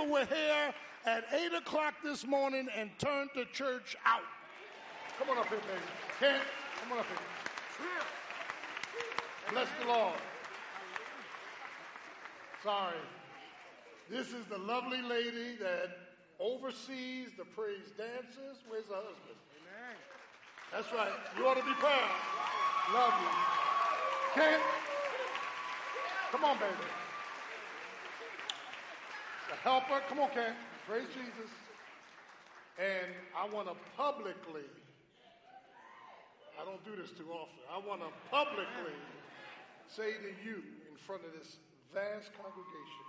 people were here at 8 o'clock this morning and turned the church out. Come on up here, baby. Kent, come on up here. Bless the Lord. Sorry. This is the lovely lady that oversees the praise dances. Where's her husband? Amen. That's right. You ought to be proud. Love you. Kent, come on, baby. Helper, come on, Kent. Praise Jesus. And I want to publicly, I don't do this too often, I want to publicly say to you in front of this vast congregation,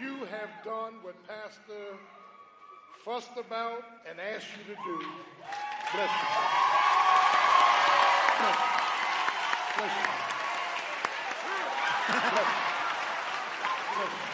you have done what Pastor fussed about and asked you to do. Bless you. Bless you. Bless you. Bless you. Bless you.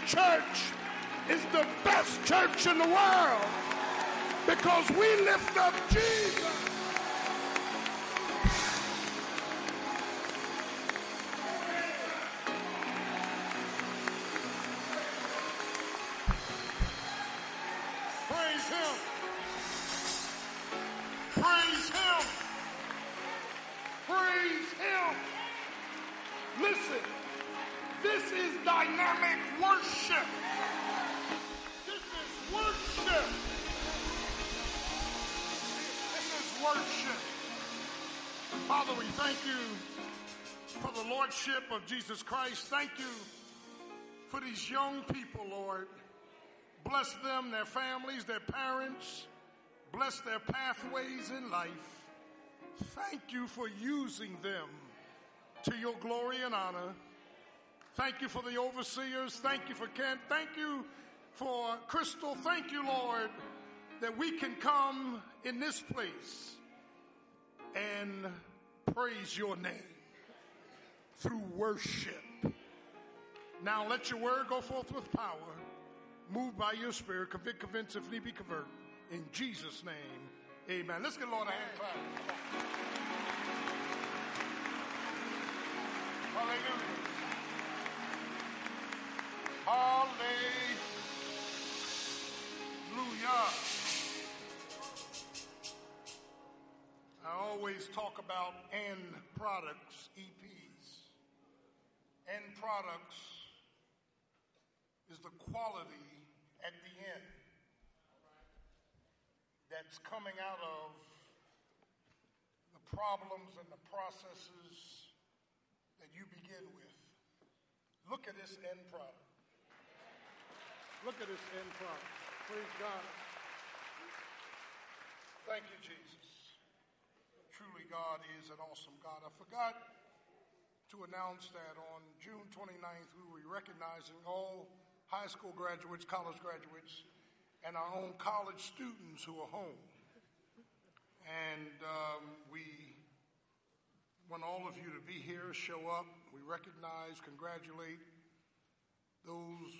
Church is the best church in the world because we lift Father, we thank you for the Lordship of Jesus Christ. Thank you for these young people, Lord. Bless them, their families, their parents. Bless their pathways in life. Thank you for using them to your glory and honor. Thank you for the overseers. Thank you for Kent. Thank you for Crystal. Thank you, Lord, that we can come in this place and praise your name through worship. Now let your word go forth with power. Move by your spirit. Convict, convince, if need be, convert. In Jesus' name, amen. Let's get Lord a hand clap. Hallelujah. Hallelujah. I always talk about end products, EPs. End products is the quality at the end that's coming out of the problems and the processes that you begin with. Look at this end product. Look at this end product. Praise God. Thank you, Jesus. God is an awesome God. I forgot to announce that on June 29th, we will be recognizing all high school graduates, college graduates, and our own college students who are home. And um, we want all of you to be here, show up. We recognize, congratulate those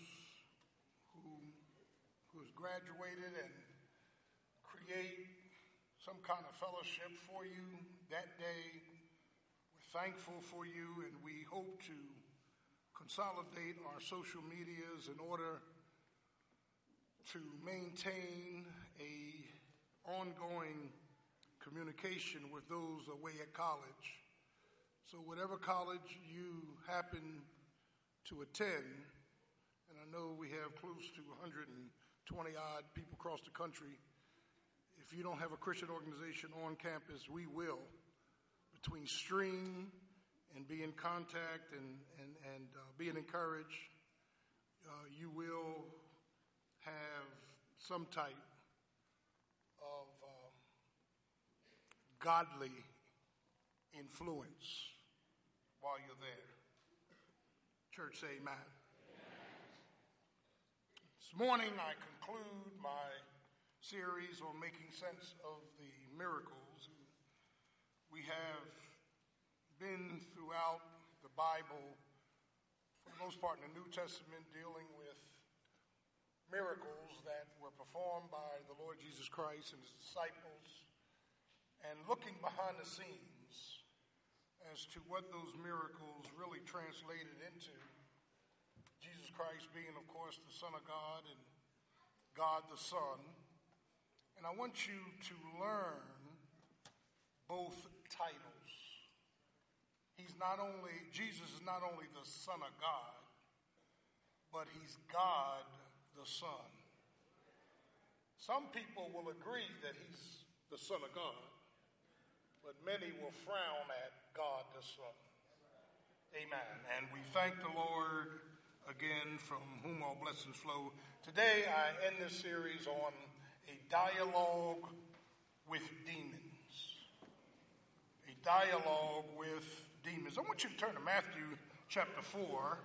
who has graduated and create some kind of fellowship for you that day. We're thankful for you, and we hope to consolidate our social medias in order to maintain a ongoing communication with those away at college. So, whatever college you happen to attend, and I know we have close to 120 odd people across the country, if you don't have a Christian organization on campus, we will. Between stream and be in contact and, and, and uh, being encouraged, uh, you will have some type of um, godly influence while you're there. Church, say amen. amen. This morning, I conclude my series on making sense of the miracles. We have been throughout the Bible, for the most part in the New Testament, dealing with miracles that were performed by the Lord Jesus Christ and his disciples, and looking behind the scenes as to what those miracles really translated into. Jesus Christ being, of course, the Son of God and God the Son. And I want you to learn both titles. He's not only, Jesus is not only the Son of God, but he's God the Son. Some people will agree that he's the Son of God, but many will frown at God the Son. Amen. And we thank the Lord again from whom all blessings flow. Today I end this series on a dialogue with demons. A dialogue with demons. I want you to turn to Matthew chapter 4.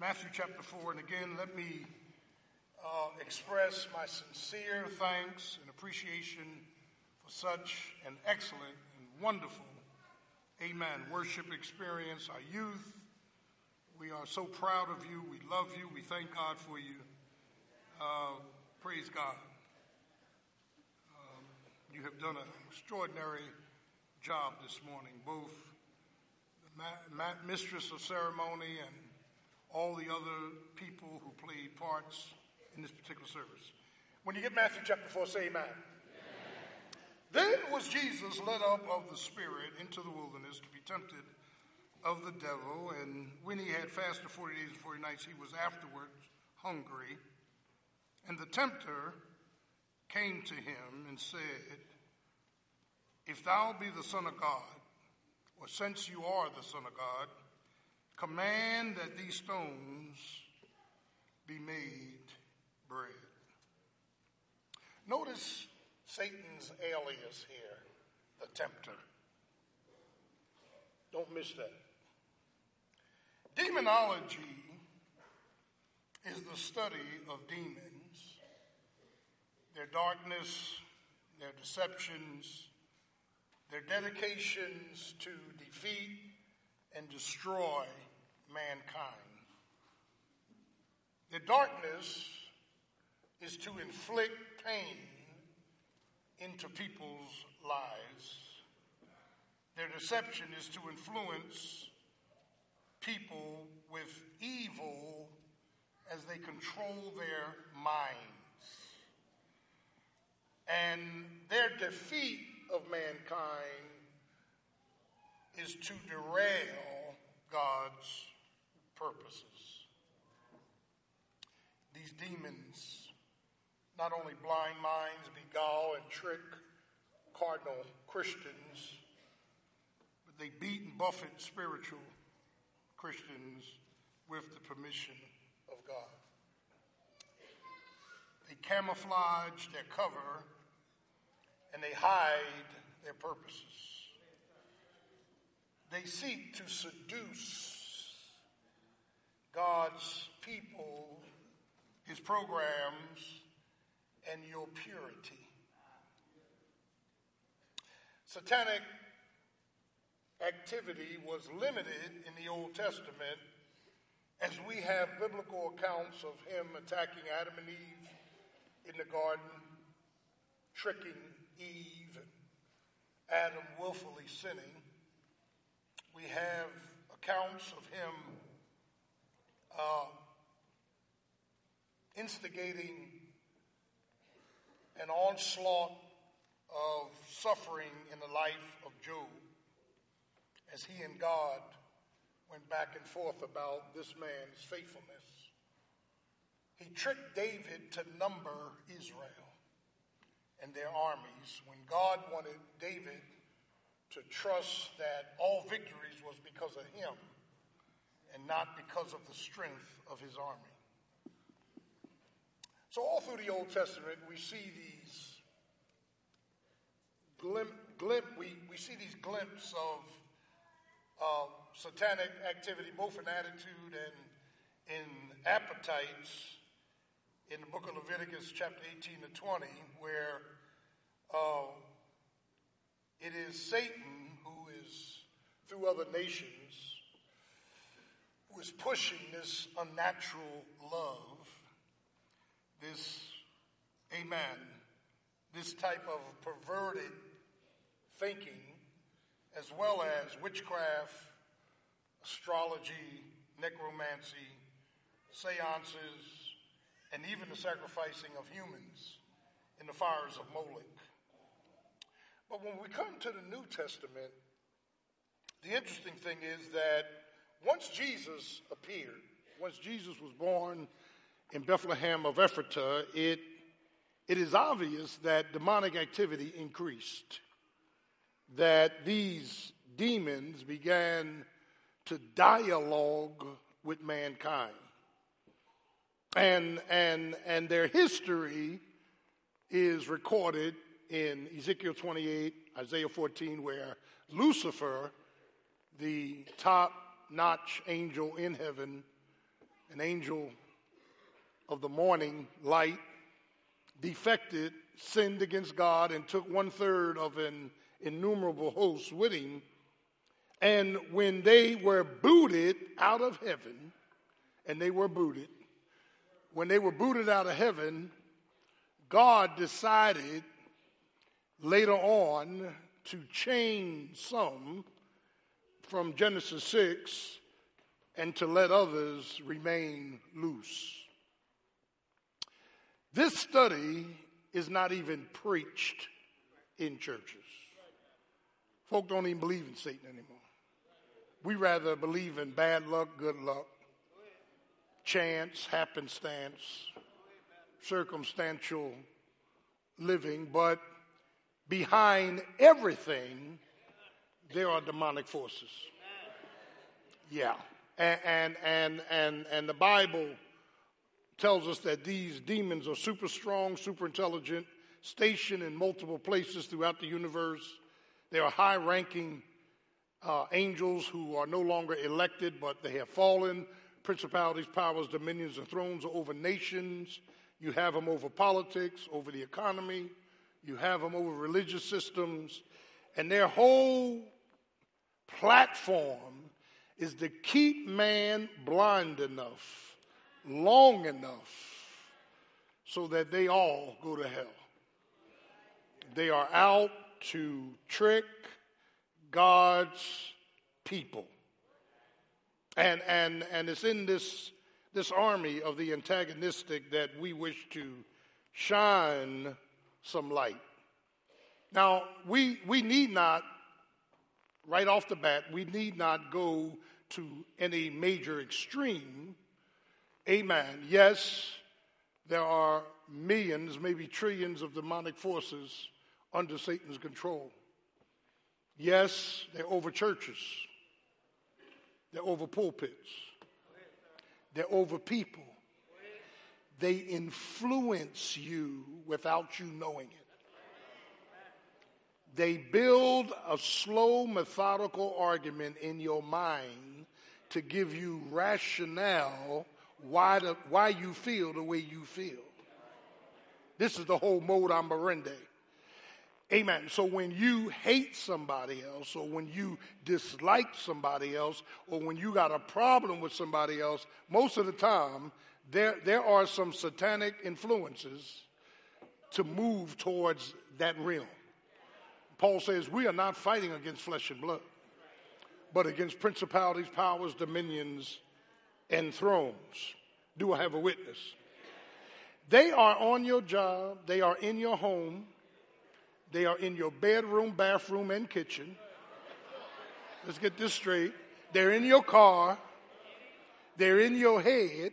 Matthew chapter 4, and again, let me uh, express my sincere thanks and appreciation for such an excellent and wonderful, amen, worship experience. Our youth, we are so proud of you. We love you. We thank God for you. Uh, praise God. You have done an extraordinary job this morning, both the ma- ma- mistress of ceremony and all the other people who played parts in this particular service. When you get Matthew chapter 4, say amen. amen. Then was Jesus led up of the Spirit into the wilderness to be tempted of the devil, and when he had fasted 40 days and 40 nights, he was afterwards hungry. And the tempter came to him and said, If thou be the Son of God, or since you are the Son of God, command that these stones be made bread. Notice Satan's alias here, the tempter. Don't miss that. Demonology is the study of demons, their darkness, their deceptions, their dedications to defeat and destroy mankind. The darkness is to inflict pain into people's lives. Their deception is to influence people with evil as they control their minds. And their defeat of mankind is to derail God's purposes. These demons not only blind minds beguile and trick carnal Christians, but they beat and buffet spiritual Christians with the permission of God. They camouflage their cover and they hide their purposes. They seek to seduce God's people, his programs, and your purity. Satanic activity was limited in the Old Testament as we have biblical accounts of him attacking Adam and Eve in the garden, tricking Eve, and Adam willfully sinning. We have accounts of him uh, instigating an onslaught of suffering in the life of Job. as he and God went back and forth about this man's faithfulness. He tricked David to number Israel and their armies when God wanted David to trust that all victories was because of him and not because of the strength of his army. So all through the Old Testament, we see these glim- we, we see these glimpses of uh, satanic activity, both in attitude and in appetites, in the book of Leviticus, chapter 18 to 20, where uh, it is Satan who is, through other nations, who is pushing this unnatural love, this, amen, this type of perverted thinking as well as witchcraft, astrology, necromancy, seances, and even the sacrificing of humans in the fires of Moloch. But when we come to the New Testament, the interesting thing is that once Jesus appeared, once Jesus was born in Bethlehem of Ephratah, it, it is obvious that demonic activity increased that these demons began to dialogue with mankind. And, and, and their history is recorded in Ezekiel 28, Isaiah 14, where Lucifer, the top notch angel in heaven, an angel of the morning light, defected, sinned against God, and took one third of an innumerable host with him. And when they were booted out of heaven, and they were booted, when they were booted out of heaven, God decided later on to chain some from Genesis 6 and to let others remain loose. This study is not even preached in churches. Folk don't even believe in Satan anymore. We rather believe in bad luck, good luck, chance, happenstance, circumstantial living, but behind everything, there are demonic forces. Yeah. And, and, and, and, and the Bible tells us that these demons are super strong, super intelligent, stationed in multiple places throughout the universe They are high ranking uh, angels who are no longer elected, but they have fallen. Principalities, powers, dominions, and thrones over nations. You have them over politics, over the economy. You have them over religious systems. And their whole platform is to keep man blind enough, long enough, so that they all go to hell. They are out to trick God's people. And, and, and it's in this, this army of the antagonistic that we wish to shine some light. Now, we, we need not, right off the bat, we need not go to any major extreme. Amen. Yes, there are millions, maybe trillions of demonic forces under Satan's control. Yes, they're over churches, they're over pulpits, they're over people. They influence you without you knowing it. They build a slow, methodical argument in your mind to give you rationale why, the, why you feel the way you feel. This is the whole mode operandi. Amen. So when you hate somebody else, or when you dislike somebody else, or when you got a problem with somebody else, most of the time there, there are some satanic influences to move towards that realm. Paul says we are not fighting against flesh and blood, but against principalities, powers, dominions, and thrones. Do I have a witness? They are on your job, they are in your home, they are in your bedroom, bathroom, and kitchen. Let's get this straight. They're in your car. They're in your head.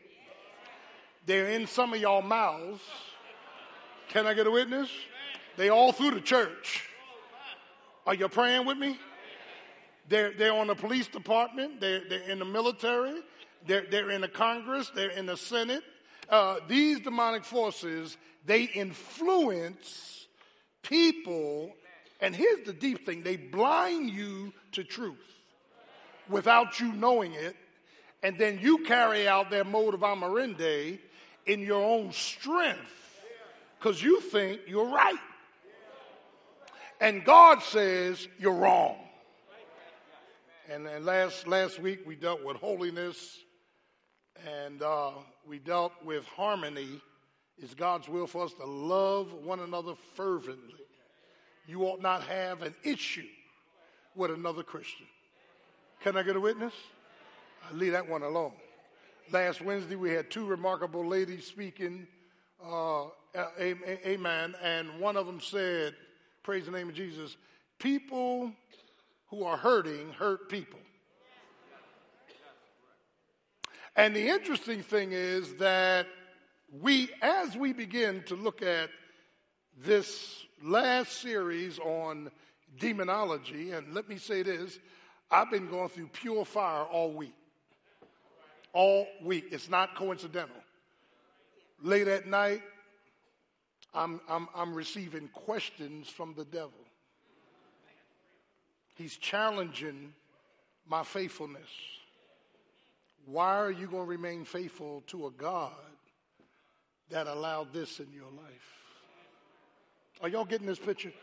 They're in some of y'all mouths. Can I get a witness? They all through the church. Are you praying with me? They're, they're on the police department. They're, they're in the military. They're, they're in the Congress. They're in the Senate. Uh, these demonic forces, they influence people. And here's the deep thing they blind you to truth without you knowing it. And then you carry out their mode of operandi in your own strength because you think you're right. And God says you're wrong. And, and last, last week we dealt with holiness and uh, we dealt with harmony. It's God's will for us to love one another fervently. You ought not have an issue with another Christian. Can I get a witness? I leave that one alone. Last Wednesday we had two remarkable ladies speaking. Uh, amen. And one of them said, Praise the name of Jesus, people who are hurting hurt people. And the interesting thing is that we, as we begin to look at this last series on demonology, and let me say this I've been going through pure fire all week. All week. It's not coincidental. Late at night, I'm, I'm, I'm receiving questions from the devil. He's challenging my faithfulness. Why are you going to remain faithful to a God that allowed this in your life? Are y'all getting this picture?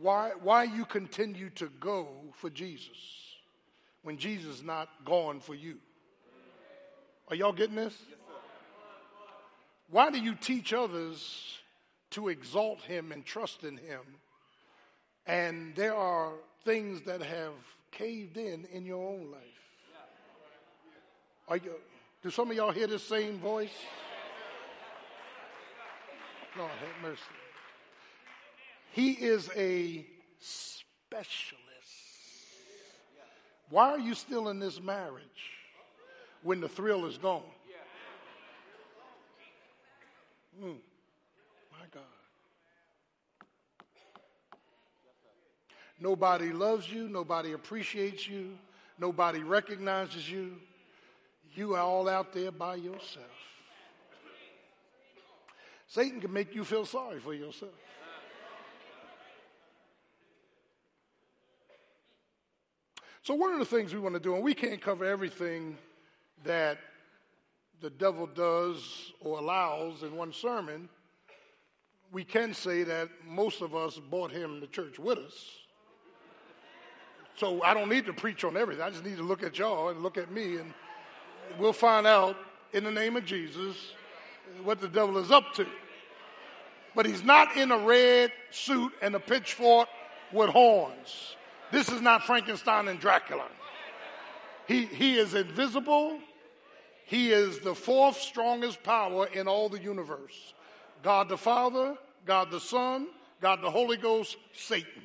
Why, why you continue to go for Jesus when Jesus is not going for you? Are y'all getting this? Why do you teach others to exalt him and trust in him and there are things that have caved in in your own life. Are you, do some of y'all hear the same voice? Lord have mercy. He is a specialist. Why are you still in this marriage when the thrill is gone? Mm. My God. Nobody loves you. Nobody appreciates you. Nobody recognizes you. You are all out there by yourself. Satan can make you feel sorry for yourself. So, one of the things we want to do, and we can't cover everything that the devil does or allows in one sermon, we can say that most of us brought him to church with us. So I don't need to preach on everything. I just need to look at y'all and look at me, and we'll find out in the name of Jesus what the devil is up to. But he's not in a red suit and a pitchfork with horns. This is not Frankenstein and Dracula. He, he is invisible. He is the fourth strongest power in all the universe God the Father, God the Son, God the Holy Ghost, Satan.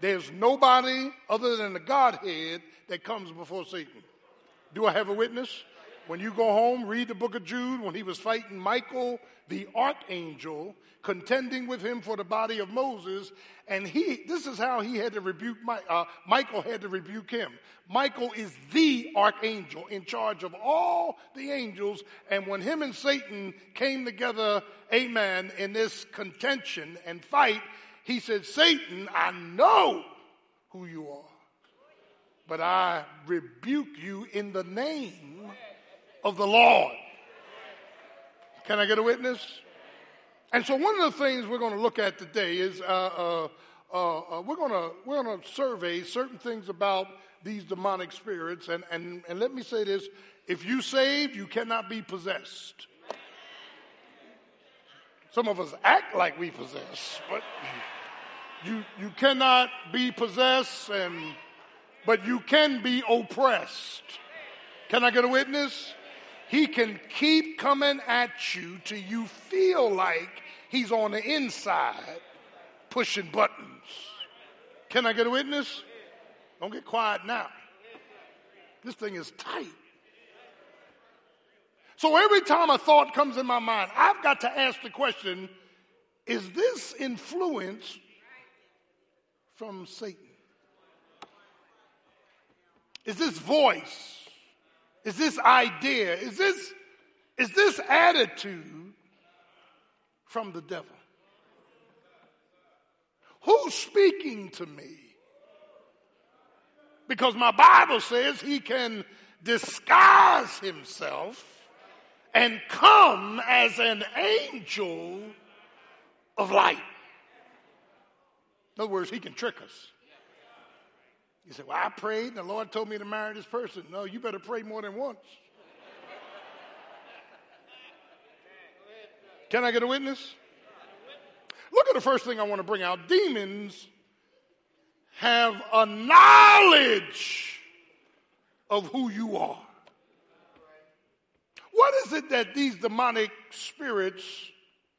There's nobody other than the Godhead that comes before Satan. Do I have a witness? When you go home, read the book of Jude when he was fighting Michael, the archangel, contending with him for the body of Moses. And he, this is how he had to rebuke, uh, Michael had to rebuke him. Michael is the archangel in charge of all the angels. And when him and Satan came together, amen, in this contention and fight, he said, Satan, I know who you are, but I rebuke you in the name of the Lord. Can I get a witness? And so, one of the things we're going to look at today is uh, uh, uh, uh we're going to we're going to survey certain things about these demonic spirits. And, and, and let me say this if you saved, you cannot be possessed. Some of us act like we possess, but you, you cannot be possessed, and, but you can be oppressed. Can I get a witness? He can keep coming at you till you feel like he's on the inside pushing buttons. Can I get a witness? Don't get quiet now. This thing is tight. So every time a thought comes in my mind, I've got to ask the question is this influence from Satan? Is this voice? Is this idea? Is this, is this attitude from the devil? Who's speaking to me? Because my Bible says he can disguise himself and come as an angel of light. In other words, he can trick us. You say, Well, I prayed and the Lord told me to marry this person. No, you better pray more than once. Can I get a witness? Look at the first thing I want to bring out. Demons have a knowledge of who you are. What is it that these demonic spirits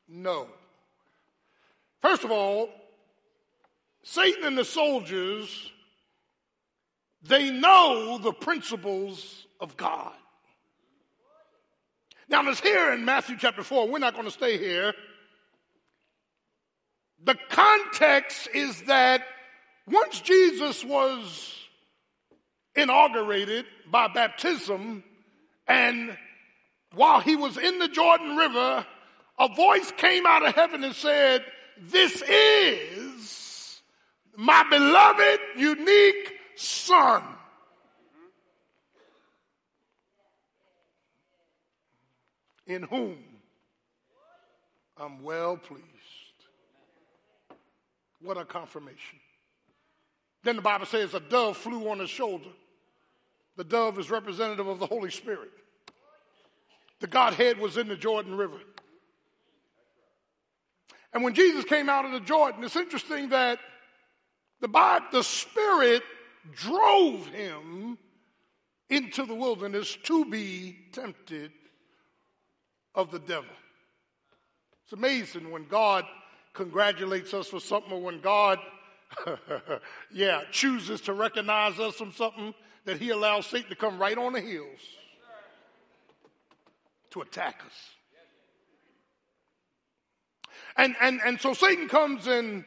know? First of all, Satan and the soldiers, they know the principles of God. Now, it's here in Matthew chapter 4. We're not going to stay here. The context is that once Jesus was inaugurated by baptism, and while he was in the Jordan River, a voice came out of heaven and said, This is my beloved, unique Son. In whom I'm well pleased. What a confirmation. Then the Bible says a dove flew on his shoulder. The dove is representative of the Holy Spirit. The Godhead was in the Jordan River. And when Jesus came out of the Jordan, it's interesting that the, Bible, the Spirit drove him into the wilderness to be tempted of the devil. It's amazing when God congratulates us for something or when God yeah, chooses to recognize us from something that he allows Satan to come right on the heels to attack us. And, and, and so Satan comes in,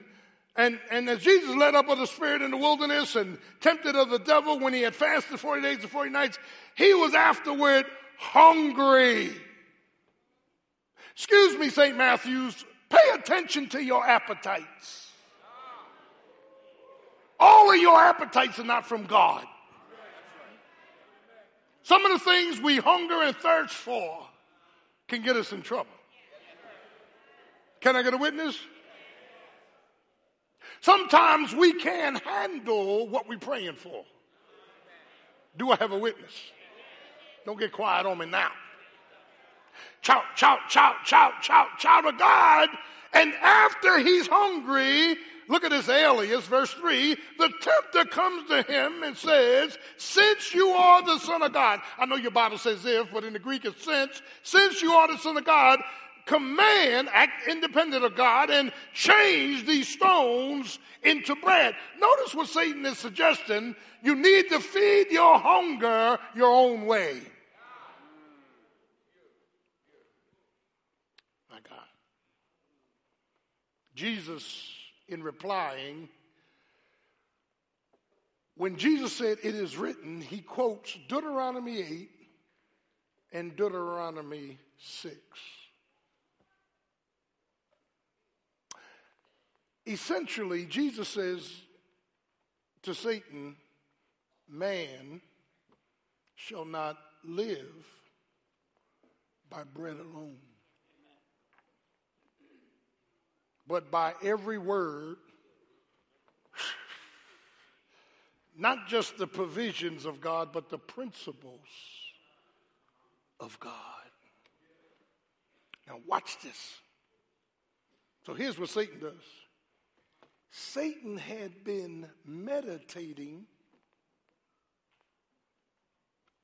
and, and as Jesus led up of the Spirit in the wilderness and tempted of the devil when he had fasted 40 days and 40 nights, he was afterward hungry. Excuse me, St. Matthew's, pay attention to your appetites. All of your appetites are not from God. Some of the things we hunger and thirst for can get us in trouble. Can I get a witness? Sometimes we can't handle what we're praying for. Do I have a witness? Don't get quiet on me now. Shout, shout, shout, shout, shout, shout to God. And after he's hungry, Look at this alias, verse 3. The tempter comes to him and says, Since you are the Son of God, I know your Bible says if, but in the Greek it's since, since you are the Son of God, command, act independent of God, and change these stones into bread. Notice what Satan is suggesting. You need to feed your hunger your own way. My God. Jesus in replying, when Jesus said, It is written, he quotes Deuteronomy 8 and Deuteronomy 6. Essentially, Jesus says to Satan, Man shall not live by bread alone but by every word, not just the provisions of God, but the principles of God. Now, watch this. So, here's what Satan does Satan had been meditating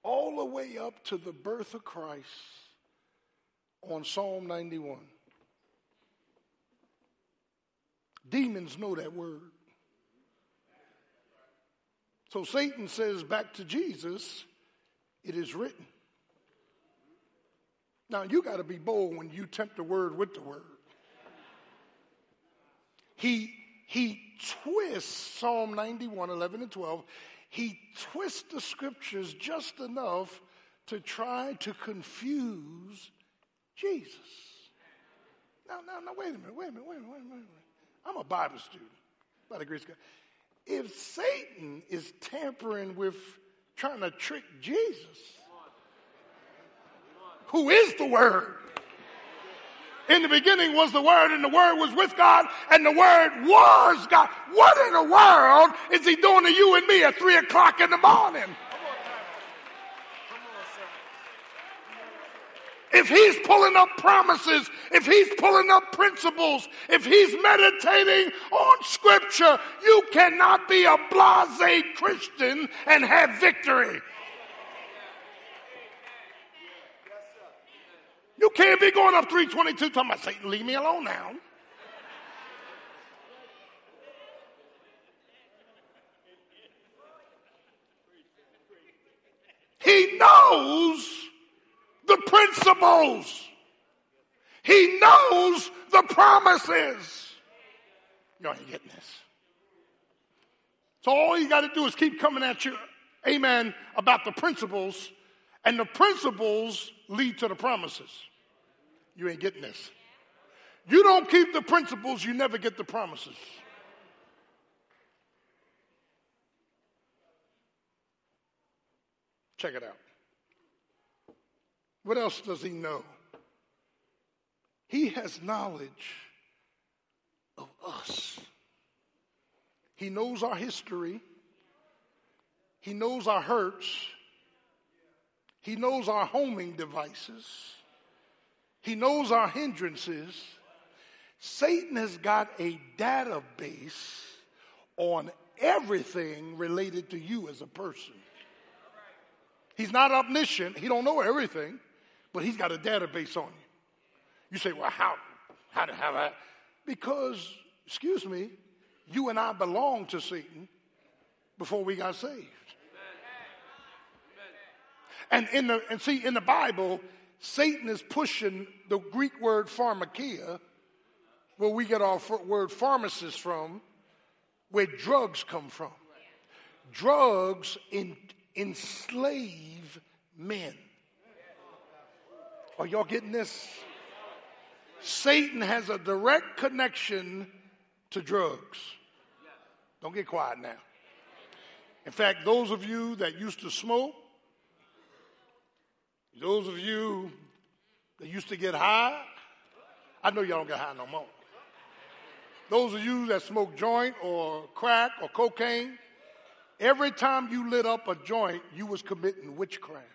all the way up to the birth of Christ on Psalm 91. Demons know that word. So Satan says back to Jesus, It is written. Now, you got to be bold when you tempt the word with the word. He, he twists Psalm 91, 11, and 12. He twists the scriptures just enough to try to confuse Jesus. Now, now, now, wait a minute, wait a minute, wait a minute, wait a minute. I'm a Bible student, by the grace of God. If Satan is tampering with trying to trick Jesus, who is the Word? In the beginning was the Word, and the Word was with God, and the Word was God. What in the world is He doing to you and me at 3 o'clock in the morning? if he's pulling up promises, if he's pulling up principles, if he's meditating on scripture, you cannot be a blase Christian and have victory. You can't be going up 322 talking about Satan, leave me alone now. He knows the principles. He knows the promises. You ain't getting this. So all you got to do is keep coming at you, amen, about the principles, and the principles lead to the promises. You ain't getting this. You don't keep the principles, you never get the promises. Check it out. What else does he know? He has knowledge of us. He knows our history. He knows our hurts. He knows our homing devices. He knows our hindrances. Satan has got a database on everything related to you as a person. He's not omniscient. He don't know everything but he's got a database on you. You say, well, how, how have that? Because, excuse me, you and I belong to Satan before we got saved. And in the and see in the Bible, Satan is pushing the Greek word pharmakeia, where we get our word pharmacist from, where drugs come from. Drugs in, enslave men. Are y'all getting this? Satan has a direct connection to drugs. Don't get quiet now. In fact, those of you that used to smoke, those of you that used to get high, I know y'all don't get high no more. Those of you that smoke joint or crack or cocaine, every time you lit up a joint, you was committing witchcraft.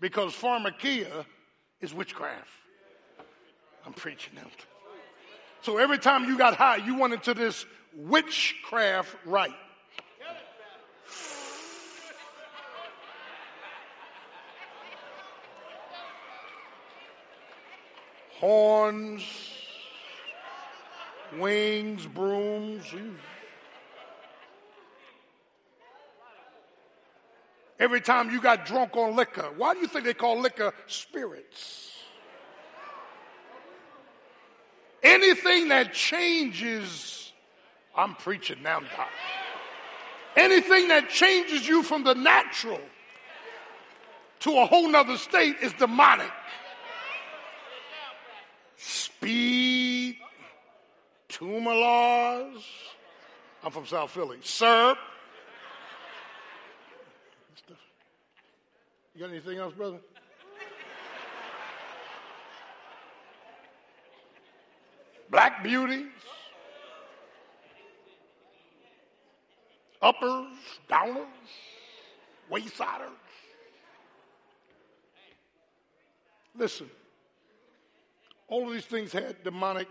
because pharmakeia is witchcraft. I'm preaching now. So every time you got high, you went into this witchcraft right. Horns, wings, brooms. Every time you got drunk on liquor. Why do you think they call liquor spirits? Anything that changes, I'm preaching now. Anything that changes you from the natural to a whole nother state is demonic. Speed, tumor laws. I'm from South Philly. Syrup, You got anything else, brother? Black beauties, uppers, downers, waysiders. Listen, all of these things had demonic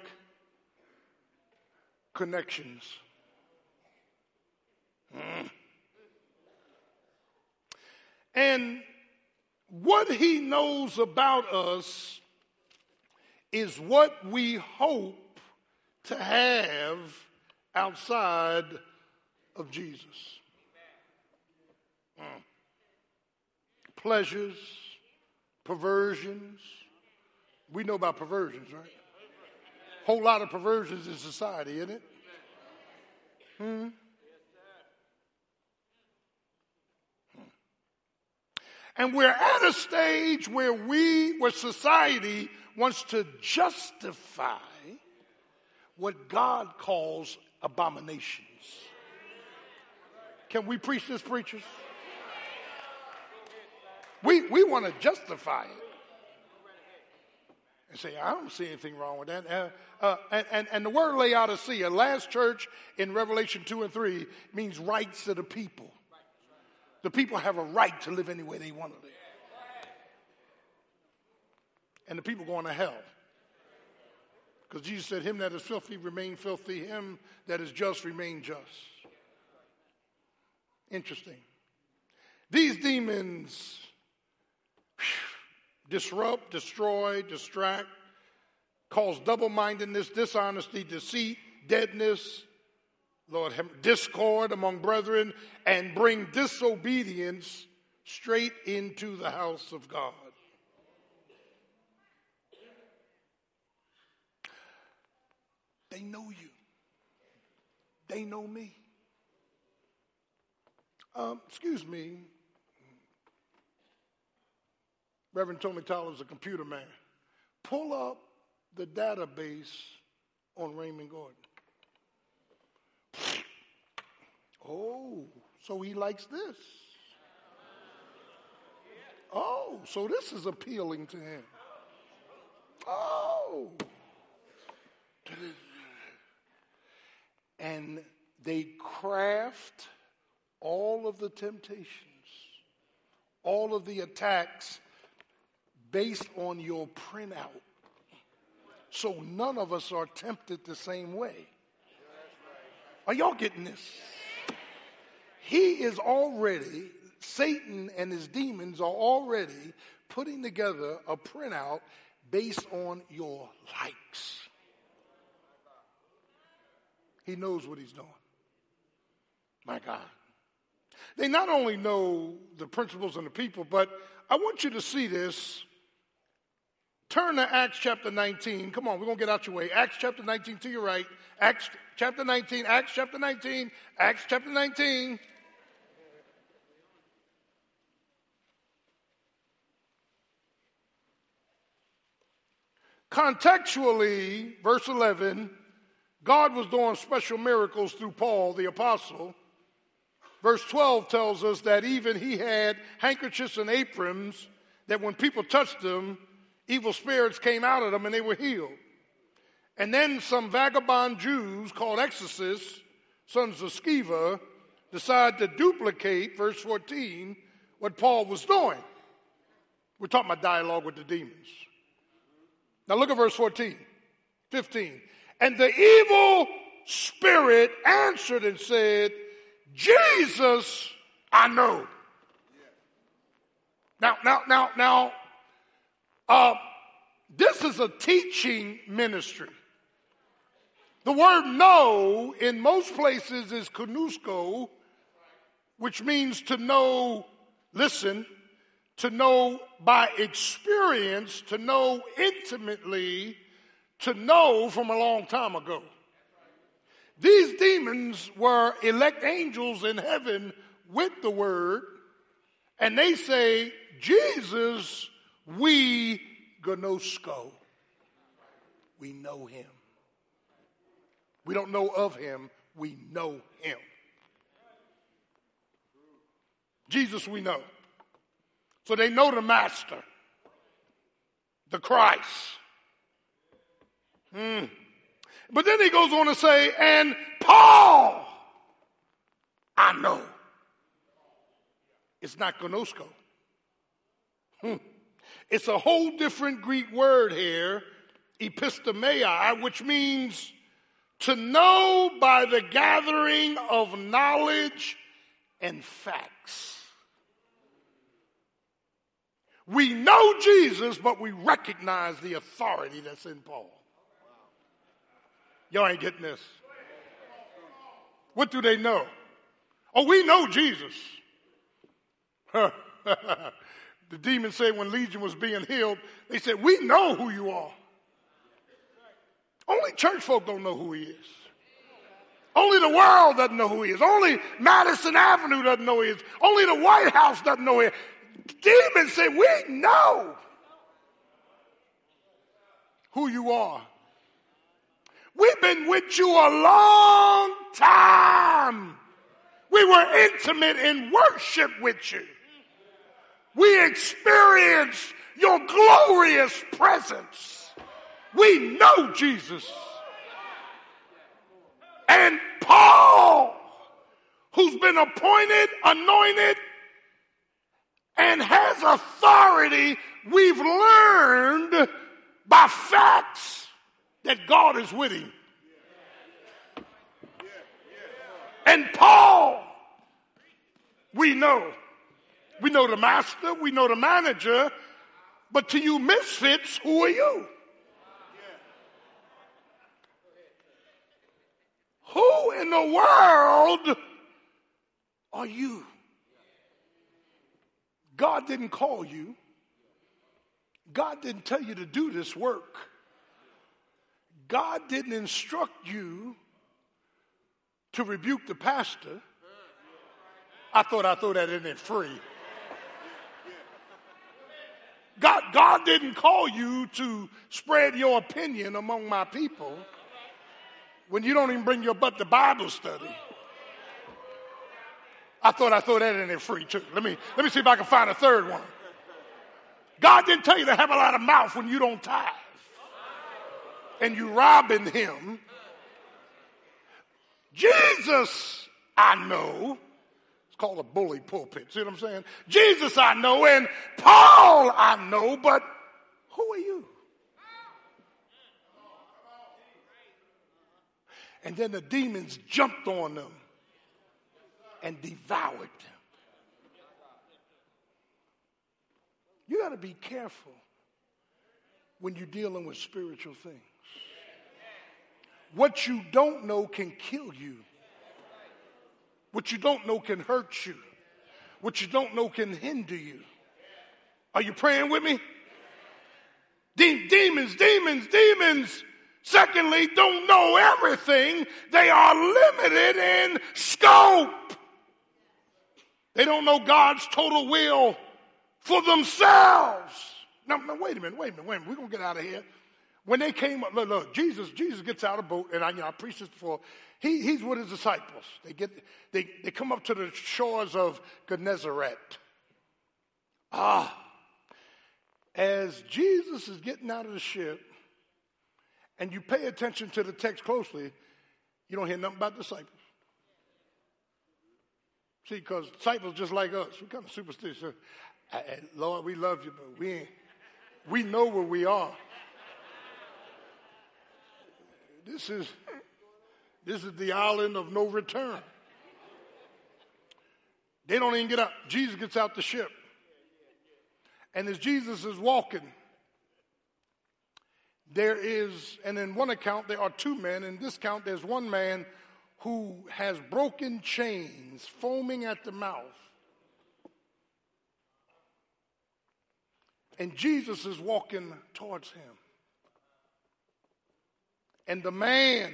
connections. Mm. And what he knows about us is what we hope to have outside of Jesus. Mm. Pleasures, perversions. We know about perversions, right? Whole lot of perversions in society, isn't it? Hmm. And we're at a stage where we, where society wants to justify what God calls abominations. Can we preach this, preachers? We, we want to justify it. And say, I don't see anything wrong with that. Uh, uh, and, and, and the word Laodicea, last church in Revelation 2 and 3, means rights of the people. The people have a right to live any way they want to live. And the people going to hell. Because Jesus said, Him that is filthy remain filthy, him that is just remain just. Interesting. These demons whew, disrupt, destroy, distract, cause double mindedness, dishonesty, deceit, deadness, Lord, discord among brethren, and bring disobedience straight into the house of God. They know you. They know me. Um, excuse me. Reverend Tony Tyler is a computer man. Pull up the database on Raymond Gordon. Oh, so he likes this. Oh, so this is appealing to him. Oh. And they craft all of the temptations, all of the attacks based on your printout. So none of us are tempted the same way. Are y'all getting this? He is already, Satan and his demons are already putting together a printout based on your likes. He knows what he's doing. My God. They not only know the principles and the people, but I want you to see this. Turn to Acts chapter 19. Come on, we're going to get out your way. Acts chapter 19 to your right. Acts chapter 19, Acts chapter 19, Acts chapter 19. Contextually, verse 11, God was doing special miracles through Paul the apostle. Verse 12 tells us that even he had handkerchiefs and aprons that when people touched them, evil spirits came out of them and they were healed. And then some vagabond Jews called exorcists, sons of Sceva, decided to duplicate, verse 14, what Paul was doing. We're talking about dialogue with the demons. Now look at verse 14, 15. And the evil spirit answered and said, Jesus, I know. Now, now, now, now, uh, this is a teaching ministry. The word know in most places is gnosko, which means to know, listen, to know by experience, to know intimately, to know from a long time ago. These demons were elect angels in heaven with the word, and they say, Jesus, we gnosko. We know him. We don't know of him, we know him. Jesus, we know. So they know the Master, the Christ. Hmm. But then he goes on to say, and Paul, I know. It's not gnosko. Hmm. It's a whole different Greek word here, epistamai, which means to know by the gathering of knowledge and facts. We know Jesus, but we recognize the authority that's in Paul. Y'all ain't getting this. What do they know? Oh, we know Jesus. the demon said when Legion was being healed, they said, We know who you are. Only church folk don't know who he is. Only the world doesn't know who he is. Only Madison Avenue doesn't know who he is. Only the White House doesn't know who he is. Demons say, We know who you are. We've been with you a long time. We were intimate in worship with you. We experience your glorious presence. We know Jesus. And Paul, who's been appointed, anointed, and has authority, we've learned by facts that God is with him. And Paul, we know. We know the master, we know the manager, but to you misfits, who are you? Who in the world are you? God didn't call you. God didn't tell you to do this work. God didn't instruct you to rebuke the pastor. I thought I threw that in there free. God, God didn't call you to spread your opinion among my people when you don't even bring your butt to Bible study. I thought I threw that in there free too. Let me, let me see if I can find a third one. God didn't tell you to have a lot of mouth when you don't tithe and you robbing him. Jesus, I know. It's called a bully pulpit. See what I'm saying? Jesus, I know, and Paul, I know, but who are you? And then the demons jumped on them and devoured them. You got to be careful when you're dealing with spiritual things. What you don't know can kill you. What you don't know can hurt you. What you don't know can hinder you. Are you praying with me? De- demons, demons, demons. Secondly, don't know everything. They are limited in scope. They don't know God's total will for themselves. Now, now wait a minute, wait a minute, wait a minute. We're going to get out of here. When they came up, look, look, Jesus, Jesus gets out of boat, and I, you know, I preached this before. He, he's with his disciples. They get, they, they come up to the shores of Gennesaret. Ah, as Jesus is getting out of the ship, and you pay attention to the text closely, you don't hear nothing about disciples. See, because disciples just like us, we kind of superstitious. Lord, we love you, but we ain't, we know where we are. This is, this is the island of no return. They don't even get up. Jesus gets out the ship. And as Jesus is walking, there is, and in one account, there are two men. In this count, there's one man who has broken chains, foaming at the mouth. And Jesus is walking towards him. And the man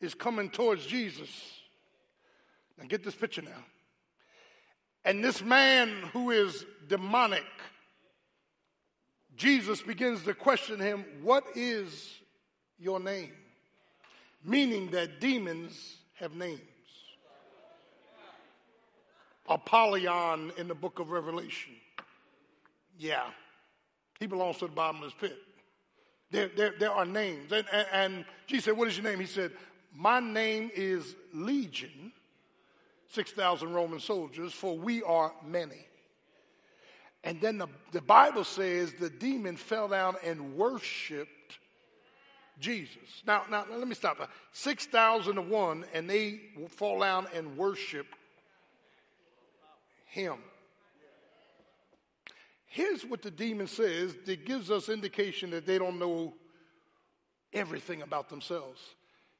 is coming towards Jesus. Now get this picture now. And this man who is demonic, Jesus begins to question him, What is your name? Meaning that demons have names. Apollyon in the book of Revelation. Yeah, he belongs to the bottomless pit. There, there, there are names. And, and, and Jesus said, What is your name? He said, My name is Legion, 6,000 Roman soldiers, for we are many. And then the, the Bible says the demon fell down and worshiped Jesus. Now, now, let me stop. 6,000 to one, and they fall down and worship him. Here's what the demon says that gives us indication that they don't know everything about themselves.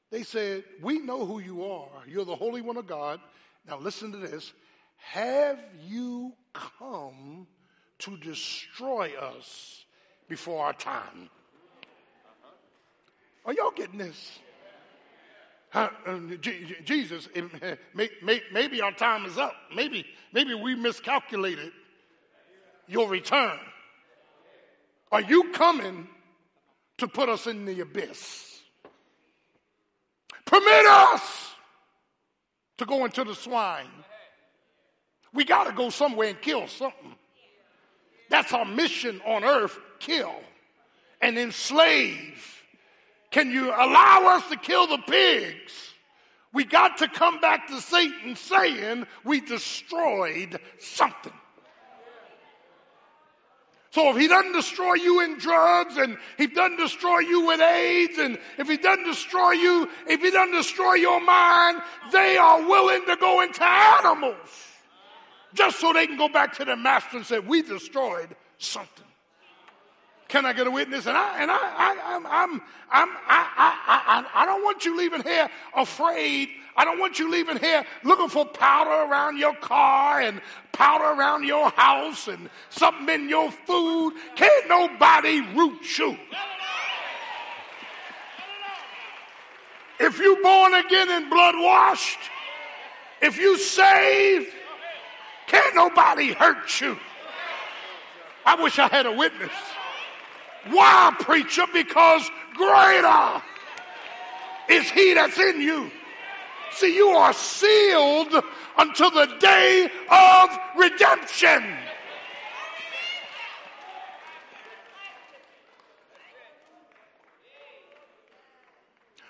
They said, We know who you are. You're the Holy One of God. Now listen to this. Have you come to destroy us before our time? Are y'all getting this? Uh, Jesus, may, may, maybe our time is up. Maybe, maybe we miscalculated your return. Are you coming to put us in the abyss? Permit us to go into the swine. We got to go somewhere and kill something. That's our mission on earth kill and enslave can you allow us to kill the pigs? We got to come back to Satan saying we destroyed something. So if he doesn't destroy you in drugs and he doesn't destroy you with AIDS and if he doesn't destroy you, if he doesn't destroy your mind, they are willing to go into animals just so they can go back to their master and say, we destroyed something. Can I get a witness? And I and I, I I'm I'm I'm I, I, I, I don't want you leaving here afraid. I don't want you leaving here looking for powder around your car and powder around your house and something in your food. Can't nobody root you. If you born again and blood washed, if you saved, can't nobody hurt you. I wish I had a witness. Why, preacher? Because greater is he that's in you. See, you are sealed until the day of redemption.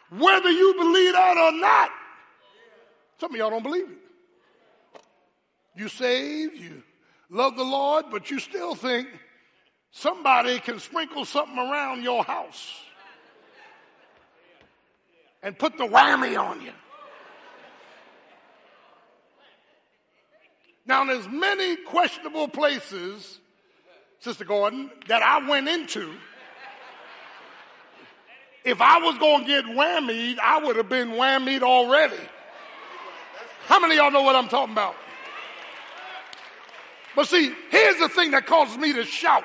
Whether you believe that or not, some of y'all don't believe it. You saved, you love the Lord, but you still think Somebody can sprinkle something around your house and put the whammy on you. Now, there's many questionable places, Sister Gordon, that I went into. If I was going to get whammied, I would have been whammied already. How many of y'all know what I'm talking about? But see, here's the thing that causes me to shout.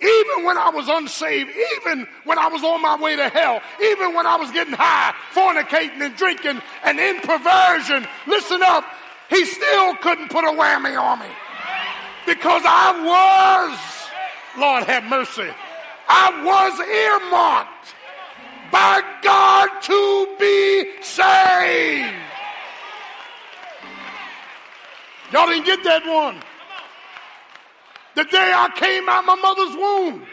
Even when I was unsaved, even when I was on my way to hell, even when I was getting high, fornicating and drinking and in perversion, listen up, he still couldn't put a whammy on me. Because I was, Lord have mercy, I was earmarked by God to be saved. Y'all didn't get that one. The day I came out my mother's womb,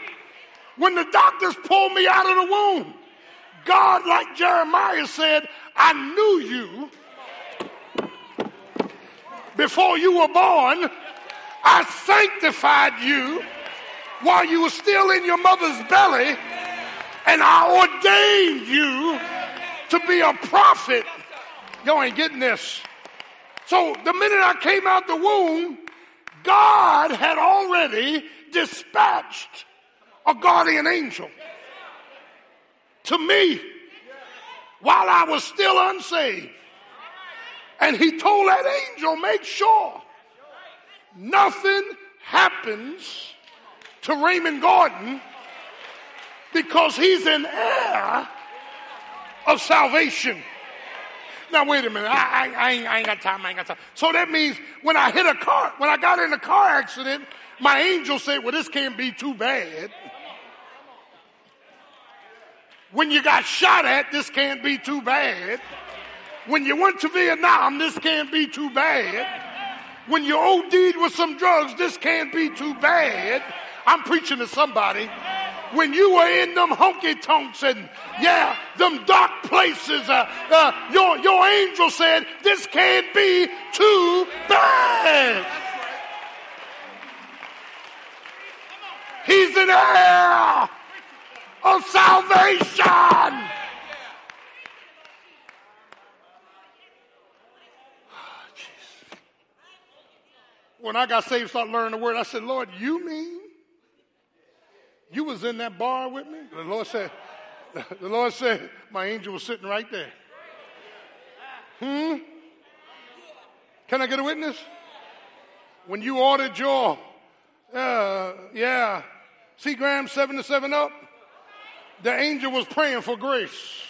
when the doctors pulled me out of the womb, God, like Jeremiah said, I knew you before you were born. I sanctified you while you were still in your mother's belly, and I ordained you to be a prophet. Y'all ain't getting this. So the minute I came out the womb, God had already dispatched a guardian angel to me while I was still unsaved. And he told that angel, make sure nothing happens to Raymond Gordon because he's an heir of salvation. Now, wait a minute. I, I, I, ain't, I ain't got time. I ain't got time. So that means when I hit a car, when I got in a car accident, my angel said, well, this can't be too bad. When you got shot at, this can't be too bad. When you went to Vietnam, this can't be too bad. When you OD'd with some drugs, this can't be too bad. I'm preaching to somebody when you were in them honky tonks and yeah, them dark places, uh, uh, your, your angel said, This can't be too bad. He's an heir of salvation. When I got saved, started learning the word, I said, Lord, you mean you was in that bar with me? The Lord said, the Lord said, my angel was sitting right there. Hmm? Can I get a witness? When you ordered your, uh, yeah, Graham, 7 to 7 up, the angel was praying for grace.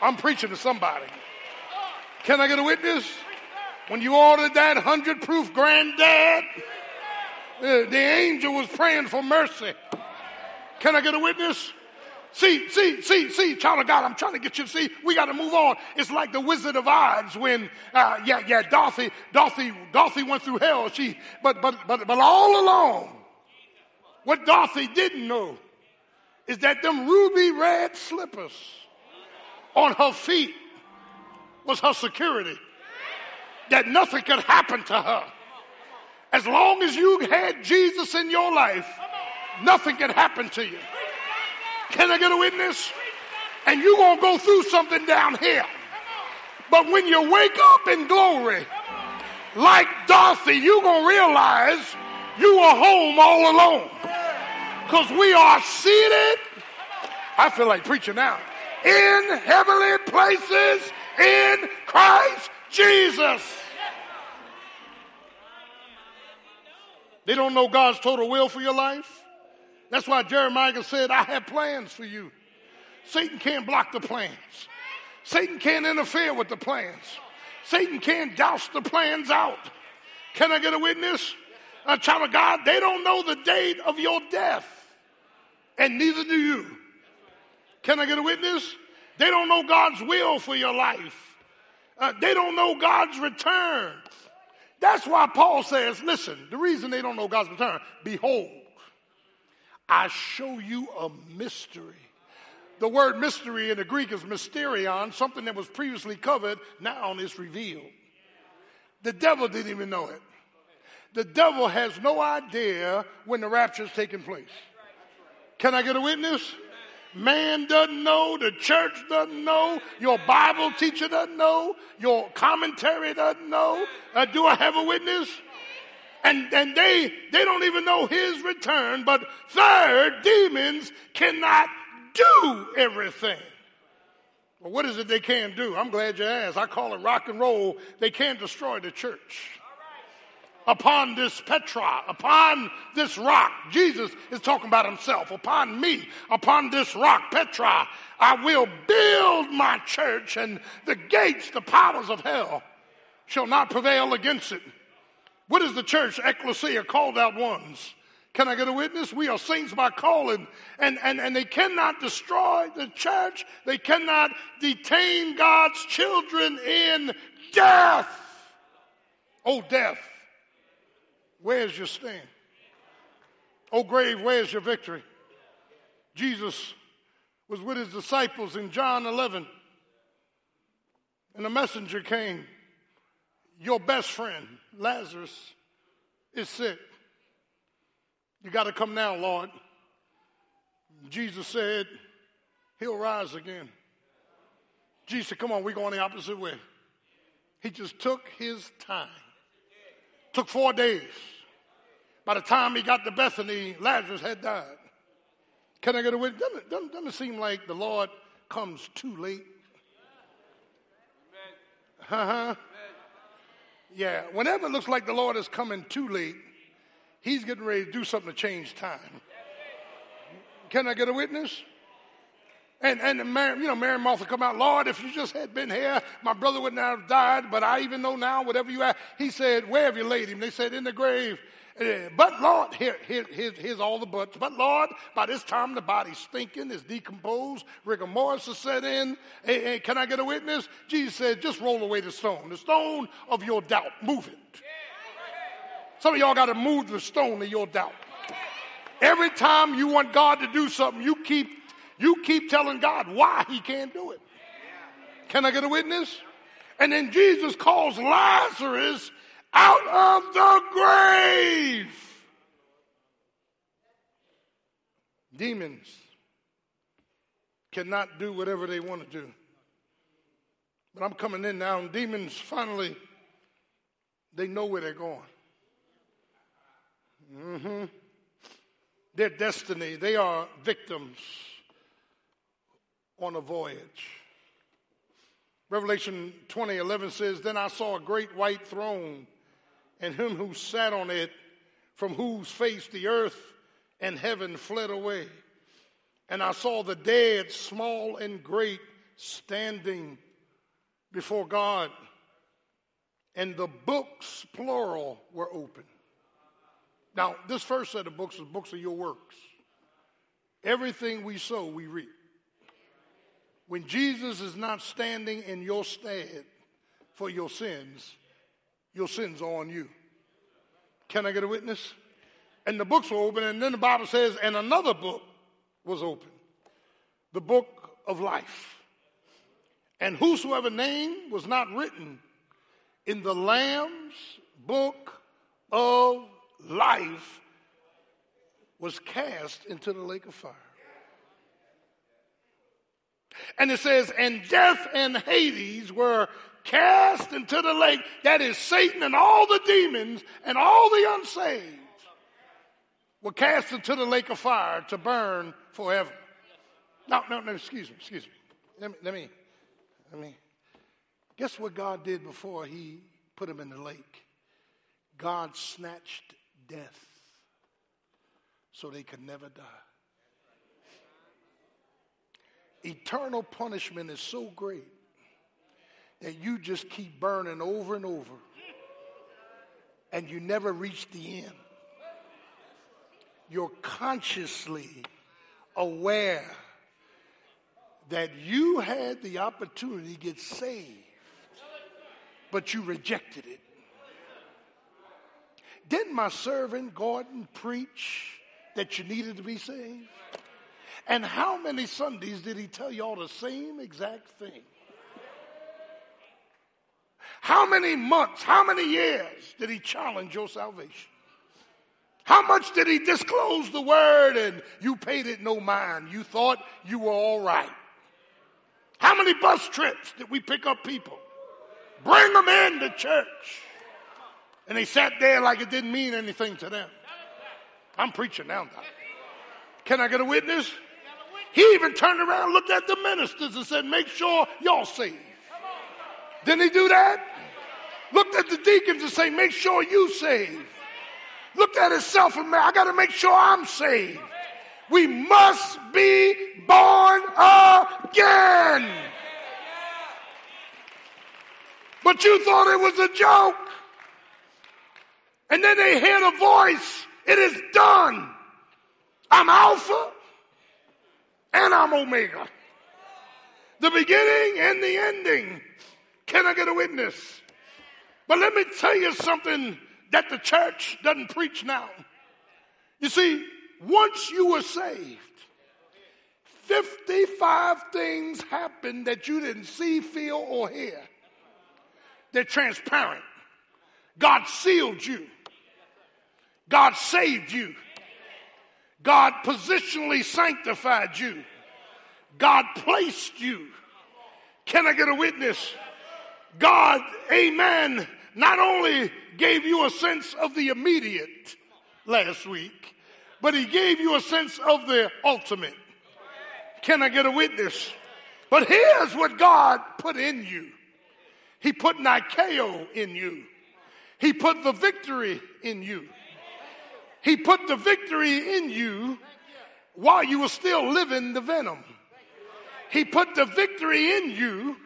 I'm preaching to somebody. Can I get a witness? When you ordered that 100 proof granddad, uh, the angel was praying for mercy. Can I get a witness? See, see, see, see, child of God, I'm trying to get you to see. We got to move on. It's like the Wizard of Oz when, uh, yeah, yeah, Dorothy, Dorothy, Dorothy went through hell. She, but, but, but, but all along, what Dorothy didn't know is that them ruby red slippers on her feet was her security. That nothing could happen to her. As long as you had Jesus in your life, nothing could happen to you. Can I get a witness? And you're going to go through something down here. But when you wake up in glory, like Dorothy, you're going to realize you are home all alone. Because we are seated, I feel like preaching now, in heavenly places in Christ Jesus. They don't know God's total will for your life. That's why Jeremiah said, I have plans for you. Satan can't block the plans. Satan can't interfere with the plans. Satan can't douse the plans out. Can I get a witness? A child of God, they don't know the date of your death. And neither do you. Can I get a witness? They don't know God's will for your life. Uh, they don't know God's return. That's why Paul says, listen, the reason they don't know God's return, behold, I show you a mystery. The word mystery in the Greek is mysterion, something that was previously covered, now is revealed. The devil didn't even know it. The devil has no idea when the rapture is taking place. Can I get a witness? Man doesn't know, the church doesn't know, your Bible teacher doesn't know, your commentary doesn't know. Uh, do I have a witness? and, and they, they don't even know his return. But third, demons cannot do everything. Well, what is it they can do? I'm glad you asked. I call it rock and roll. They can't destroy the church. Upon this Petra, upon this rock, Jesus is talking about himself. Upon me, upon this rock, Petra, I will build my church, and the gates, the powers of hell, shall not prevail against it. What is the church? Ecclesia, called out ones. Can I get a witness? We are saints by calling. And, and, and they cannot destroy the church. They cannot detain God's children in death. Oh, death, where's your stand? Oh, grave, where's your victory? Jesus was with his disciples in John 11. And a messenger came, your best friend, Lazarus is sick. You got to come now, Lord. Jesus said, He'll rise again. Jesus said, Come on, we're going the opposite way. He just took his time. Took four days. By the time he got to Bethany, Lazarus had died. Can I get a witness? Doesn't, doesn't, doesn't it seem like the Lord comes too late? Uh huh. Yeah, whenever it looks like the Lord is coming too late, He's getting ready to do something to change time. Can I get a witness? And, and Mary, you know, Mary and Martha come out, Lord, if you just had been here, my brother would not have died, but I even know now, whatever you have. He said, Where have you laid him? They said, In the grave. Eh, but Lord, here, here, here's, here's all the buts. But Lord, by this time the body's stinking, it's decomposed, rigor mortis has set in. Hey, hey, can I get a witness? Jesus said, just roll away the stone, the stone of your doubt. Move it. Some of y'all got to move the stone of your doubt. Every time you want God to do something, you keep you keep telling God why He can't do it. Can I get a witness? And then Jesus calls Lazarus out of the grave. Demons cannot do whatever they want to do. But I'm coming in now, and demons finally, they know where they're going. Mm-hmm. Their destiny, they are victims on a voyage. Revelation 20 11 says, Then I saw a great white throne, and him who sat on it, from whose face the earth and heaven fled away. And I saw the dead, small and great, standing before God. And the books, plural, were open. Now, this first set of books is books of your works. Everything we sow, we reap. When Jesus is not standing in your stead for your sins, your sins are on you. Can I get a witness? And the books were open, and then the Bible says, and another book was open the book of life. And whosoever name was not written in the Lamb's book of life was cast into the lake of fire. And it says, and death and Hades were cast into the lake. That is Satan and all the demons and all the unsaved were cast into the lake of fire to burn forever. No, no, no, excuse me, excuse me. Let me, let me, let me. Guess what God did before he put him in the lake? God snatched death so they could never die. Eternal punishment is so great that you just keep burning over and over and you never reach the end. You're consciously aware that you had the opportunity to get saved, but you rejected it. Didn't my servant Gordon preach that you needed to be saved? And how many Sundays did he tell y'all the same exact thing? How many months, how many years did he challenge your salvation? How much did he disclose the word and you paid it no mind? You thought you were all right. How many bus trips did we pick up people? Bring them in to church. And they sat there like it didn't mean anything to them. I'm preaching now. Can I get a witness? He even turned around, looked at the ministers, and said, Make sure y'all saved. Didn't he do that? Looked at the deacons and say, Make sure you saved. Looked at himself and I got to make sure I'm saved. We must be born again. But you thought it was a joke. And then they hear the voice. It is done. I'm Alpha and I'm Omega. The beginning and the ending. Can I get a witness? But let me tell you something that the church doesn't preach now. You see, once you were saved, 55 things happened that you didn't see, feel, or hear. They're transparent. God sealed you. God saved you. God positionally sanctified you. God placed you. Can I get a witness? God, amen, not only gave you a sense of the immediate last week, but he gave you a sense of the ultimate. Can I get a witness? But here's what God put in you. He put Nikeo in you. He put the victory in you. He put the victory in you while you were still living the venom. He put the victory in you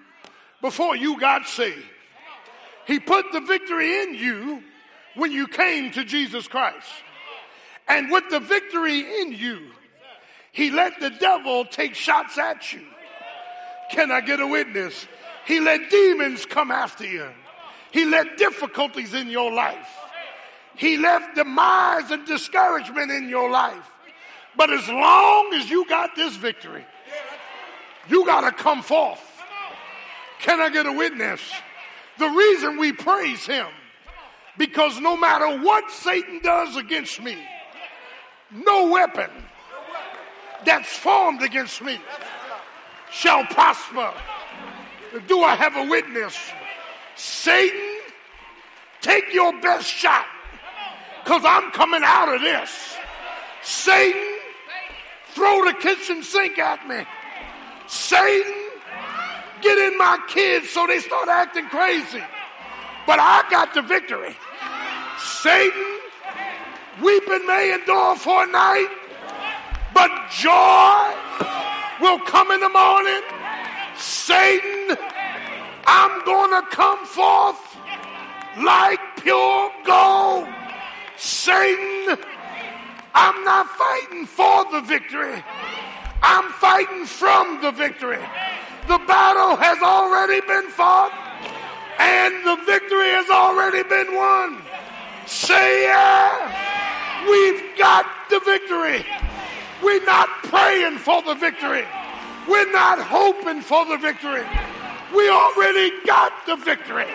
before you got saved. He put the victory in you when you came to Jesus Christ. And with the victory in you, he let the devil take shots at you. Can I get a witness? He let demons come after you. He let difficulties in your life. He left demise and discouragement in your life. But as long as you got this victory, you got to come forth. Can I get a witness? The reason we praise him, because no matter what Satan does against me, no weapon that's formed against me shall prosper. Do I have a witness? Satan, take your best shot because I'm coming out of this. Satan, throw the kitchen sink at me. Satan, get in my kids so they start acting crazy. But I got the victory. Satan, weeping may endure for a night, but joy will come in the morning. Satan, I'm going to come forth like pure gold. Satan, I'm not fighting for the victory. I'm fighting from the victory. The battle has already been fought and the victory has already been won. Say yeah. We've got the victory. We're not praying for the victory. We're not hoping for the victory. We already got the victory.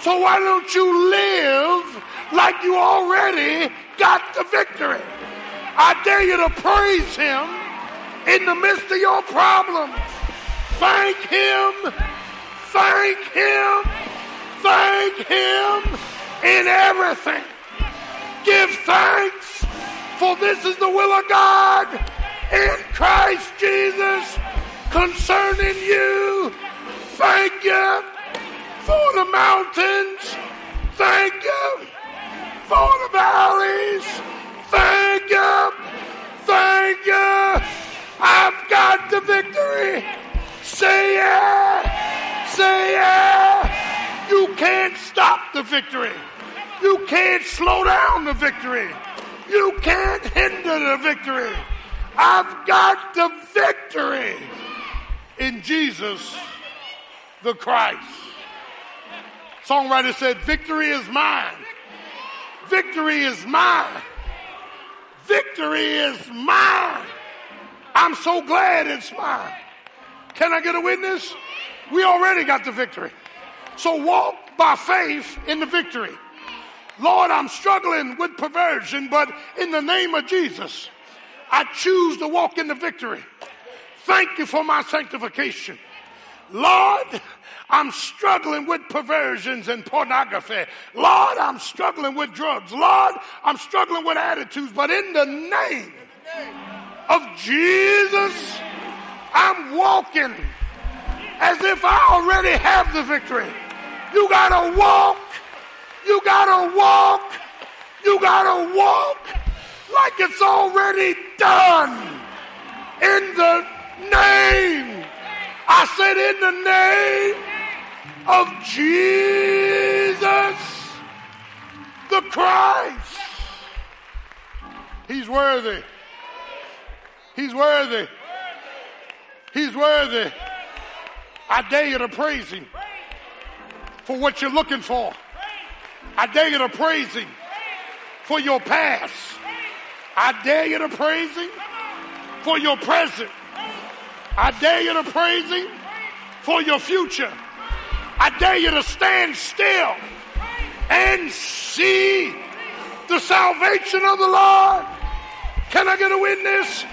So why don't you live like you already got the victory? I dare you to praise him in the midst of your problems. Thank him. Thank him. Thank him in everything. Give thanks, for this is the will of God in Christ Jesus concerning you. Thank you for the mountains. Thank you for the valleys. Thank you. Thank you. I've got the victory. Say yeah. Say yeah. You can't stop the victory. You can't slow down the victory. You can't hinder the victory. I've got the victory in Jesus the Christ. Songwriter said, Victory is mine. Victory is mine. Victory is mine. I'm so glad it's mine. Can I get a witness? We already got the victory. So walk by faith in the victory. Lord, I'm struggling with perversion, but in the name of Jesus, I choose to walk in the victory. Thank you for my sanctification. Lord, I'm struggling with perversions and pornography. Lord, I'm struggling with drugs. Lord, I'm struggling with attitudes. But in the name of Jesus, I'm walking as if I already have the victory. You gotta walk. You gotta walk. You gotta walk like it's already done in the name. I said, in the name of Jesus the Christ. He's worthy. He's worthy. He's worthy. I dare you to praise him for what you're looking for. I dare you to praise him for your past. I dare you to praise him for your present. I dare you to praise him for your future. I dare you to stand still and see the salvation of the Lord. Can I get a witness?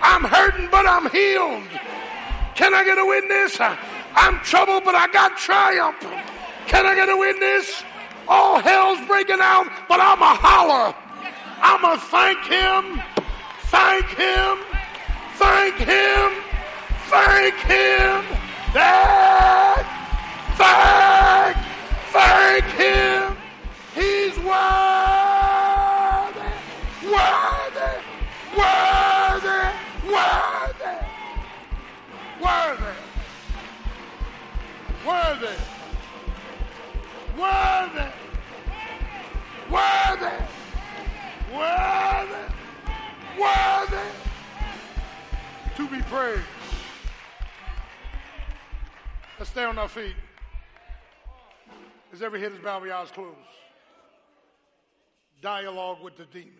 I'm hurting, but I'm healed. Can I get a witness? I'm troubled, but I got triumph. Can I get a witness? All hell's breaking out, but I'm a holler. I'm a thank him, thank him, thank him, thank him. That thank, thank him. He's worthy, worthy, worthy, worthy, worthy, worthy, worthy, worthy, worthy, worthy to be praised. Let's stay on our feet. As every head is bowed, every eyes closed. Dialogue with the demons.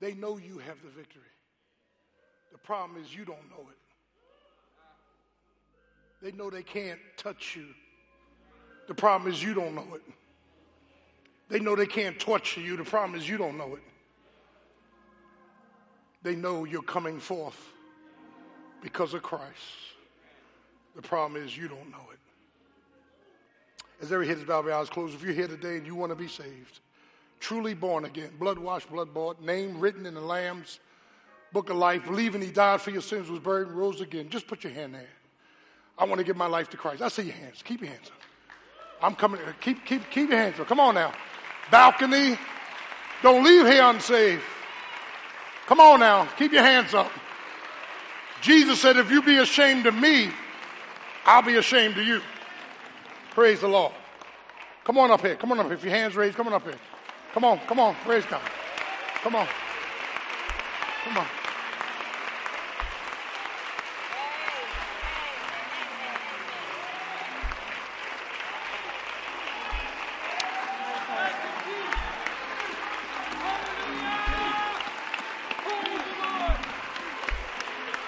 They know you have the victory. The problem is you don't know it. They know they can't touch you. The problem is you don't know it. They know they can't torture you. The problem is you don't know it. They know you're coming forth because of Christ. The problem is you don't know it. As every head is bowed, every eyes closed, if you're here today and you want to be saved, truly born again, blood washed, blood bought, name written in the Lamb's book of life, believing he died for your sins, was buried, and rose again, just put your hand there. I want to give my life to Christ. I see your hands. Keep your hands up. I'm coming. Keep, keep, keep your hands up. Come on now. Balcony. Don't leave here unsaved. Come on now. Keep your hands up. Jesus said, if you be ashamed of me, I'll be ashamed of you. Praise the Lord. Come on up here. Come on up here. If your hands raised, come on up here. Come on. Come on. Praise God. Come on. Come on.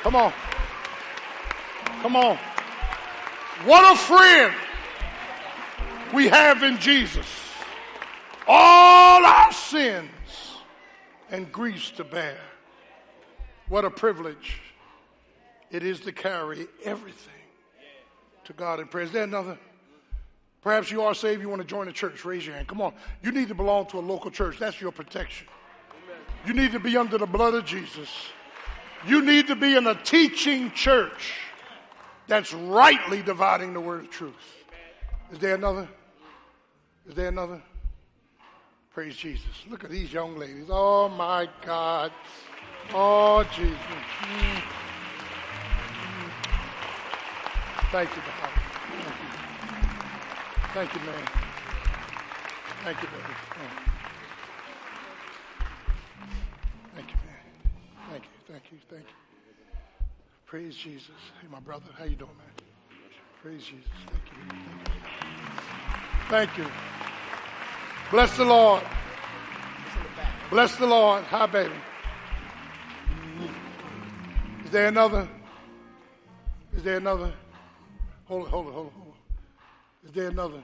Come on. Come on. What a friend we have in Jesus. All our sins and griefs to bear. What a privilege it is to carry everything to God in prayer. Is there another? Perhaps you are saved, you want to join a church. Raise your hand. Come on. You need to belong to a local church. That's your protection. You need to be under the blood of Jesus. You need to be in a teaching church that's rightly dividing the word of truth. Is there another? Is there another? Praise Jesus. Look at these young ladies. Oh my God. Oh Jesus. Mm. Thank you, Father. Thank you. Brother. Thank you, man. Thank you, baby. Oh. Thank you. Thank you. Praise Jesus. Hey, my brother. How you doing, man? Praise Jesus. Thank you. Thank you. Bless the Lord. Bless the Lord. Hi, baby. Is there another? Is there another? Hold it, hold it, hold it, hold it. Is there another?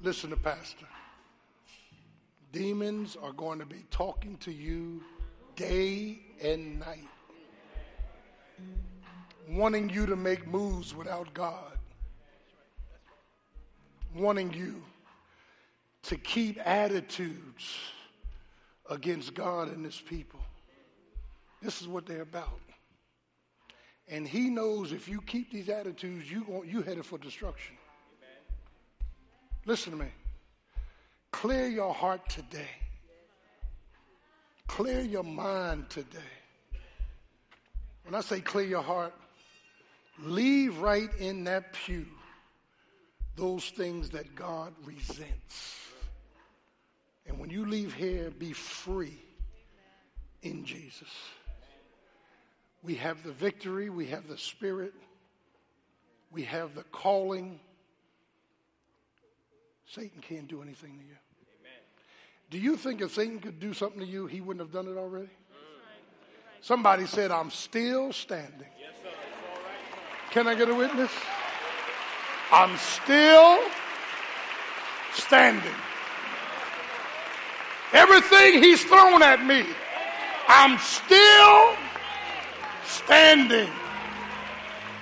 Listen to Pastor. Demons are going to be talking to you day and night, wanting you to make moves without God, wanting you to keep attitudes against God and his people. This is what they're about. And he knows if you keep these attitudes, you, you headed for destruction. Listen to me. Clear your heart today. Clear your mind today. When I say clear your heart, leave right in that pew those things that God resents. And when you leave here, be free in Jesus. We have the victory, we have the spirit, we have the calling. Satan can't do anything to you. Do you think if Satan could do something to you, he wouldn't have done it already? Somebody said, I'm still standing. Can I get a witness? I'm still standing. Everything he's thrown at me, I'm still standing.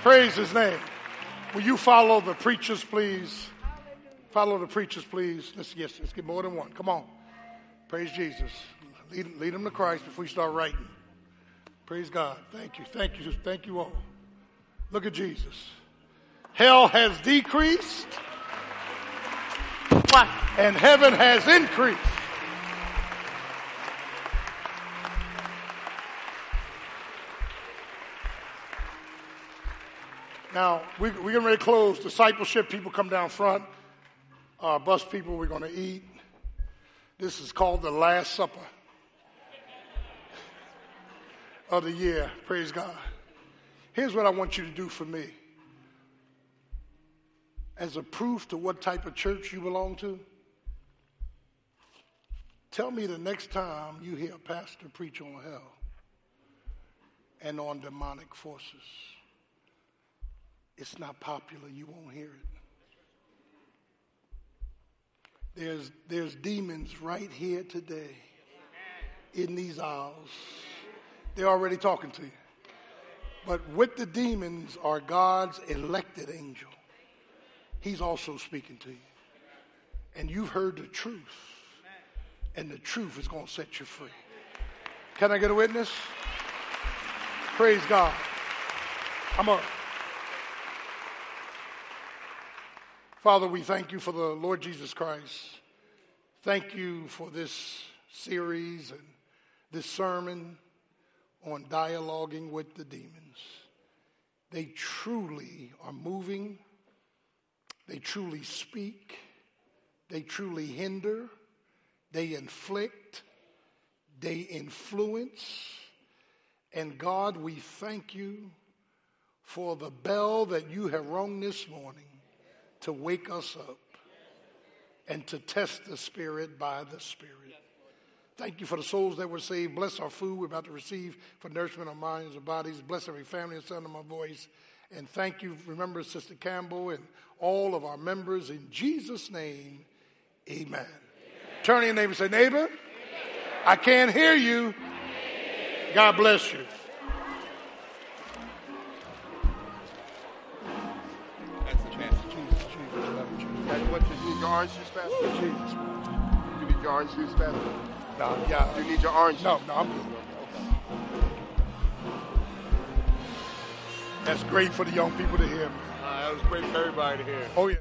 Praise his name. Will you follow the preachers, please? Follow the preachers, please. Let's, yes, let's get more than one. Come on. Praise Jesus. Lead, lead them to Christ before you start writing. Praise God. Thank you. Thank you. Thank you all. Look at Jesus. Hell has decreased. And heaven has increased. Now, we, we're getting ready to close. Discipleship people come down front. Uh, bus people, we're going to eat. This is called the Last Supper of the year. Praise God. Here's what I want you to do for me. As a proof to what type of church you belong to, tell me the next time you hear a pastor preach on hell and on demonic forces. It's not popular, you won't hear it. There's, there's demons right here today in these aisles. They're already talking to you. But with the demons are God's elected angel. He's also speaking to you. And you've heard the truth. and the truth is going to set you free. Can I get a witness? Praise God. I'm a Father, we thank you for the Lord Jesus Christ. Thank you for this series and this sermon on dialoguing with the demons. They truly are moving, they truly speak, they truly hinder, they inflict, they influence. And God, we thank you for the bell that you have rung this morning to wake us up and to test the Spirit by the Spirit. Thank you for the souls that were saved. Bless our food we're about to receive for nourishment of minds and bodies. Bless every family and son of my voice. And thank you, remember Sister Campbell and all of our members. In Jesus' name, amen. amen. Turn to your neighbor and say, Neighbor, I can't hear you. God bless you. your orange juice, Pastor? Jesus. You need your orange juice, Pastor? No, yeah. You need your orange No, no, I'm good. That's great for the young people to hear. Uh, that was great for everybody to hear. Oh, yeah.